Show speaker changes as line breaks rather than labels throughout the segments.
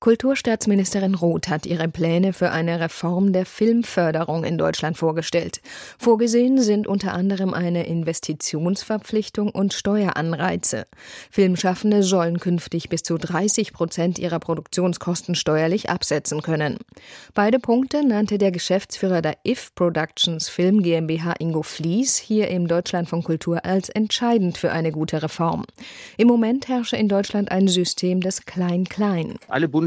Kulturstaatsministerin Roth hat ihre Pläne für eine Reform der Filmförderung in Deutschland vorgestellt. Vorgesehen sind unter anderem eine Investitionsverpflichtung und Steueranreize. Filmschaffende sollen künftig bis zu 30 Prozent ihrer Produktionskosten steuerlich absetzen können. Beide Punkte nannte der Geschäftsführer der IF Productions Film GmbH Ingo Flies hier im Deutschland von Kultur als entscheidend für eine gute Reform. Im Moment herrsche in Deutschland ein System des Klein-Klein.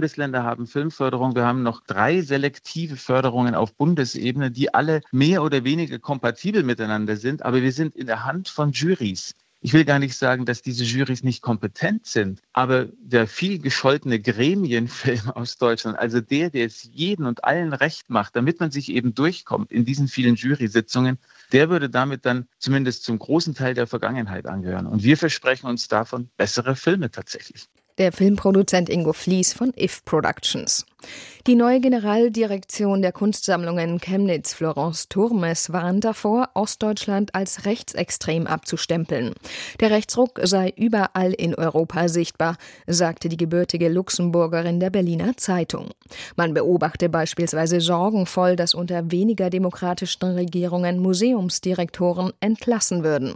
Bundesländer haben Filmförderung. Wir haben noch drei selektive Förderungen auf Bundesebene, die alle mehr oder weniger kompatibel miteinander sind. Aber wir sind in der Hand von Juries. Ich will gar nicht sagen, dass diese Juries nicht kompetent sind, aber der viel gescholtene Gremienfilm aus Deutschland, also der, der es jeden und allen recht macht, damit man sich eben durchkommt in diesen vielen Jury-Sitzungen, der würde damit dann zumindest zum großen Teil der Vergangenheit angehören. Und wir versprechen uns davon bessere Filme tatsächlich.
Der Filmproduzent Ingo Flies von IF Productions. Die neue Generaldirektion der Kunstsammlungen Chemnitz, Florence Turmes, warnt davor, Ostdeutschland als rechtsextrem abzustempeln. Der Rechtsruck sei überall in Europa sichtbar, sagte die gebürtige Luxemburgerin der Berliner Zeitung. Man beobachte beispielsweise sorgenvoll, dass unter weniger demokratischen Regierungen Museumsdirektoren entlassen würden.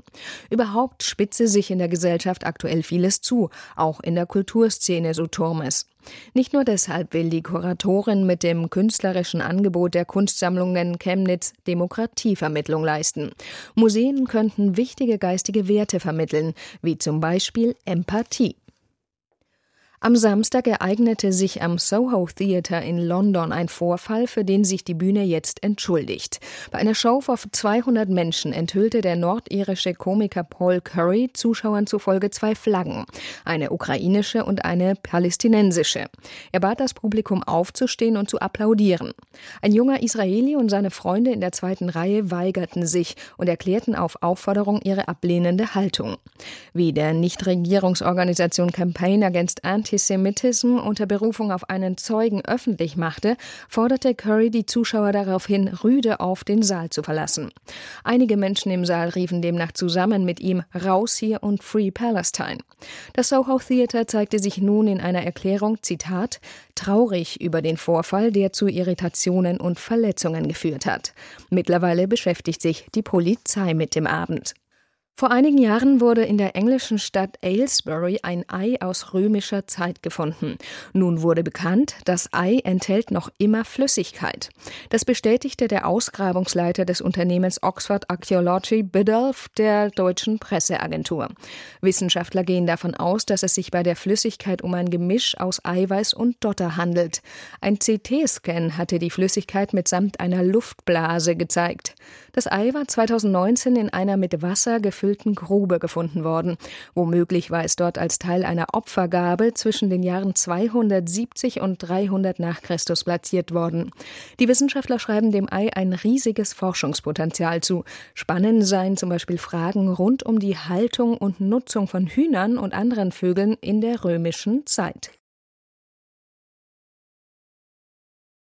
Überhaupt spitze sich in der Gesellschaft aktuell vieles zu, auch in der Kulturszene, so Turmes. Nicht nur deshalb will die Kuratorin mit dem künstlerischen Angebot der Kunstsammlungen Chemnitz Demokratievermittlung leisten. Museen könnten wichtige geistige Werte vermitteln, wie zum Beispiel Empathie. Am Samstag ereignete sich am Soho Theatre in London ein Vorfall, für den sich die Bühne jetzt entschuldigt. Bei einer Show vor 200 Menschen enthüllte der nordirische Komiker Paul Curry Zuschauern zufolge zwei Flaggen, eine ukrainische und eine palästinensische. Er bat das Publikum aufzustehen und zu applaudieren. Ein junger Israeli und seine Freunde in der zweiten Reihe weigerten sich und erklärten auf Aufforderung ihre ablehnende Haltung. Wie der Nichtregierungsorganisation Campaign Against Anti Antisemitismus unter Berufung auf einen Zeugen öffentlich machte, forderte Curry die Zuschauer daraufhin, rüde auf den Saal zu verlassen. Einige Menschen im Saal riefen demnach zusammen mit ihm Raus hier und Free Palestine. Das Soho Theater zeigte sich nun in einer Erklärung, Zitat, traurig über den Vorfall, der zu Irritationen und Verletzungen geführt hat. Mittlerweile beschäftigt sich die Polizei mit dem Abend. Vor einigen Jahren wurde in der englischen Stadt Aylesbury ein Ei aus römischer Zeit gefunden. Nun wurde bekannt, das Ei enthält noch immer Flüssigkeit. Das bestätigte der Ausgrabungsleiter des Unternehmens Oxford Archaeology Biddulph der deutschen Presseagentur. Wissenschaftler gehen davon aus, dass es sich bei der Flüssigkeit um ein Gemisch aus Eiweiß und Dotter handelt. Ein CT-Scan hatte die Flüssigkeit mitsamt einer Luftblase gezeigt. Das Ei war 2019 in einer mit Wasser gefüllten Grube gefunden worden. Womöglich war es dort als Teil einer Opfergabe zwischen den Jahren 270 und 300 nach Christus platziert worden. Die Wissenschaftler schreiben dem Ei ein riesiges Forschungspotenzial zu. Spannend seien zum Beispiel Fragen rund um die Haltung und Nutzung von Hühnern und anderen Vögeln in der römischen Zeit.